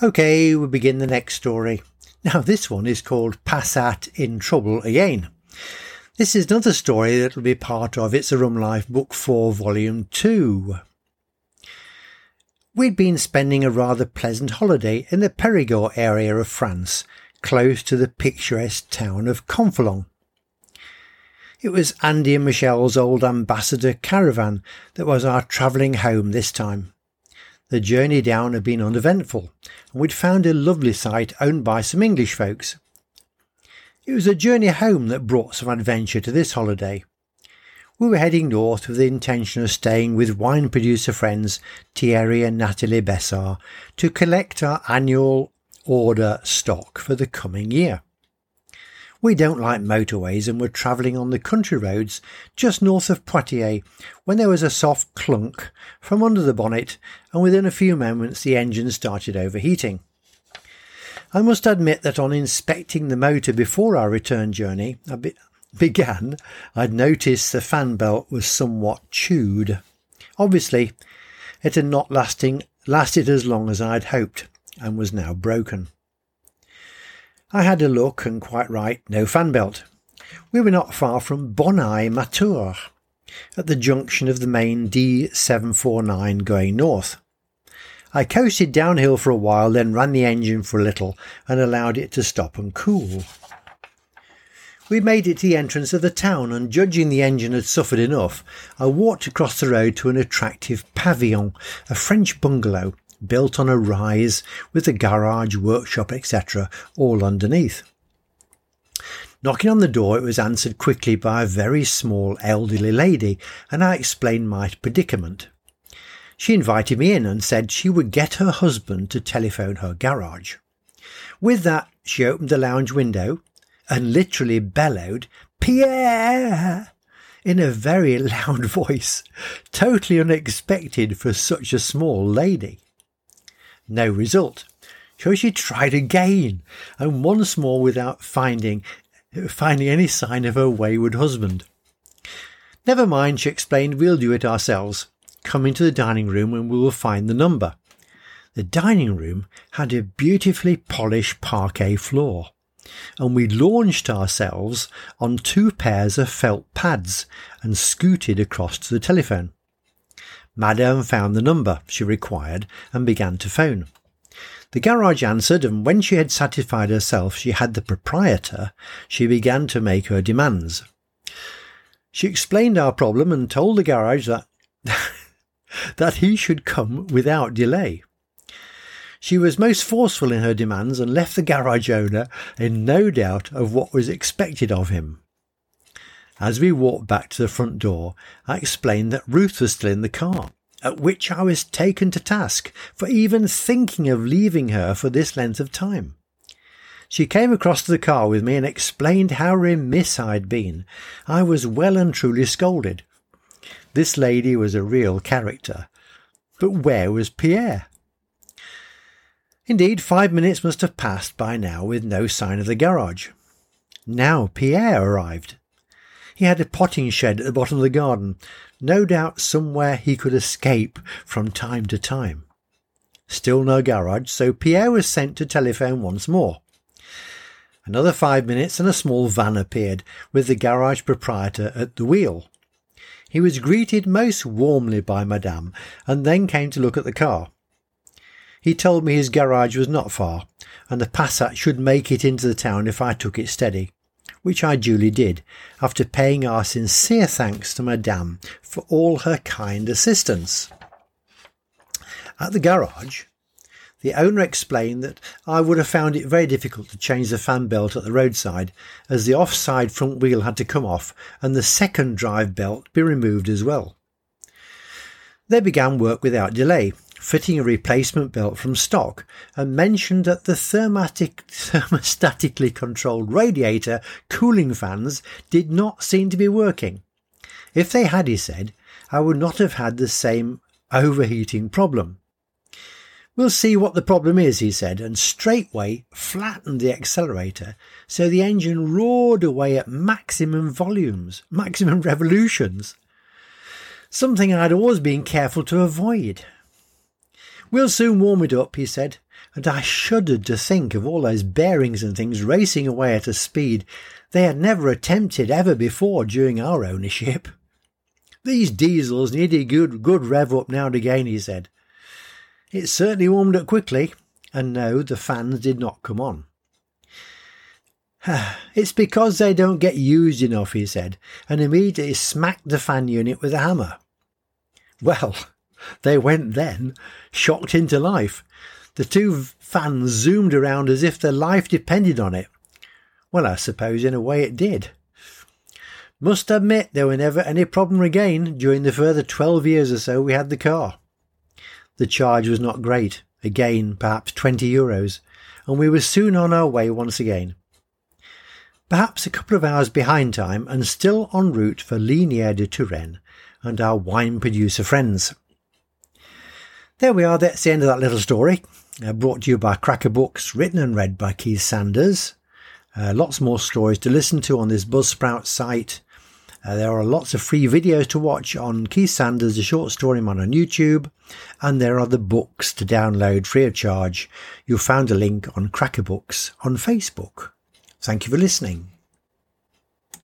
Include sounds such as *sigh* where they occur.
Okay, we begin the next story. Now, this one is called Passat in Trouble Again. This is another story that will be part of It's a Rum Life Book 4, Volume 2. We'd been spending a rather pleasant holiday in the Perigord area of France, close to the picturesque town of Conflans. It was Andy and Michelle's old ambassador caravan that was our travelling home this time. The journey down had been uneventful, and we'd found a lovely site owned by some English folks. It was a journey home that brought some adventure to this holiday. We were heading north with the intention of staying with wine producer friends Thierry and Natalie Bessard to collect our annual order stock for the coming year. We don't like motorways and were travelling on the country roads just north of Poitiers when there was a soft clunk from under the bonnet and within a few moments the engine started overheating. I must admit that on inspecting the motor before our return journey be- began, I'd noticed the fan belt was somewhat chewed. Obviously, it had not lasting, lasted as long as I'd hoped and was now broken. I had a look and quite right, no fan belt. We were not far from Bonneuil-Matour, at the junction of the main D749 going north. I coasted downhill for a while, then ran the engine for a little and allowed it to stop and cool. We made it to the entrance of the town, and judging the engine had suffered enough, I walked across the road to an attractive pavilion, a French bungalow built on a rise with a garage, workshop, etc., all underneath. Knocking on the door, it was answered quickly by a very small elderly lady, and I explained my predicament. She invited me in and said she would get her husband to telephone her garage. With that, she opened the lounge window and literally bellowed, Pierre! in a very *laughs* loud voice, totally unexpected for such a small lady. No result. So she tried again, and once more without finding finding any sign of her wayward husband. Never mind, she explained, we'll do it ourselves. Come into the dining room and we will find the number. The dining room had a beautifully polished parquet floor, and we launched ourselves on two pairs of felt pads and scooted across to the telephone. Madame found the number she required and began to phone. The garage answered, and when she had satisfied herself she had the proprietor, she began to make her demands. She explained our problem and told the garage that *laughs* that he should come without delay. She was most forceful in her demands and left the garage owner in no doubt of what was expected of him. As we walked back to the front door, I explained that Ruth was still in the car, at which I was taken to task for even thinking of leaving her for this length of time. She came across to the car with me and explained how remiss I'd been. I was well and truly scolded. This lady was a real character. But where was Pierre? Indeed, five minutes must have passed by now with no sign of the garage. Now Pierre arrived. He had a potting shed at the bottom of the garden, no doubt somewhere he could escape from time to time. Still no garage, so Pierre was sent to telephone once more. Another five minutes and a small van appeared, with the garage proprietor at the wheel. He was greeted most warmly by Madame, and then came to look at the car. He told me his garage was not far, and the Passat should make it into the town if I took it steady, which I duly did, after paying our sincere thanks to Madame for all her kind assistance. At the garage, the owner explained that I would have found it very difficult to change the fan belt at the roadside, as the offside front wheel had to come off and the second drive belt be removed as well. They began work without delay, fitting a replacement belt from stock, and mentioned that the thermatic, *laughs* thermostatically controlled radiator cooling fans did not seem to be working. If they had, he said, I would not have had the same overheating problem. We'll see what the problem is, he said, and straightway flattened the accelerator so the engine roared away at maximum volumes, *laughs* maximum revolutions. Something I'd always been careful to avoid. We'll soon warm it up, he said, and I shuddered to think of all those bearings and things racing away at a speed they had never attempted ever before during our ownership. *laughs* These diesels need a good, good rev up now and again, he said. It certainly warmed up quickly, and no, the fans did not come on. *sighs* it's because they don't get used enough, he said, and immediately smacked the fan unit with a hammer. *laughs* Well, they went then, shocked into life. The two fans zoomed around as if their life depended on it. Well, I suppose in a way it did. Must admit there were never any problem again during the further 12 years or so we had the car. The charge was not great, again perhaps 20 euros, and we were soon on our way once again. Perhaps a couple of hours behind time and still en route for Lignières de Touraine and our wine producer friends. There we are, that's the end of that little story. Uh, brought to you by Cracker Books, written and read by Keith Sanders. Uh, lots more stories to listen to on this Buzzsprout site. Uh, there are lots of free videos to watch on Keith Sanders, the short story man on YouTube, and there are the books to download free of charge. You'll find a link on Cracker Books on Facebook. Thank you for listening.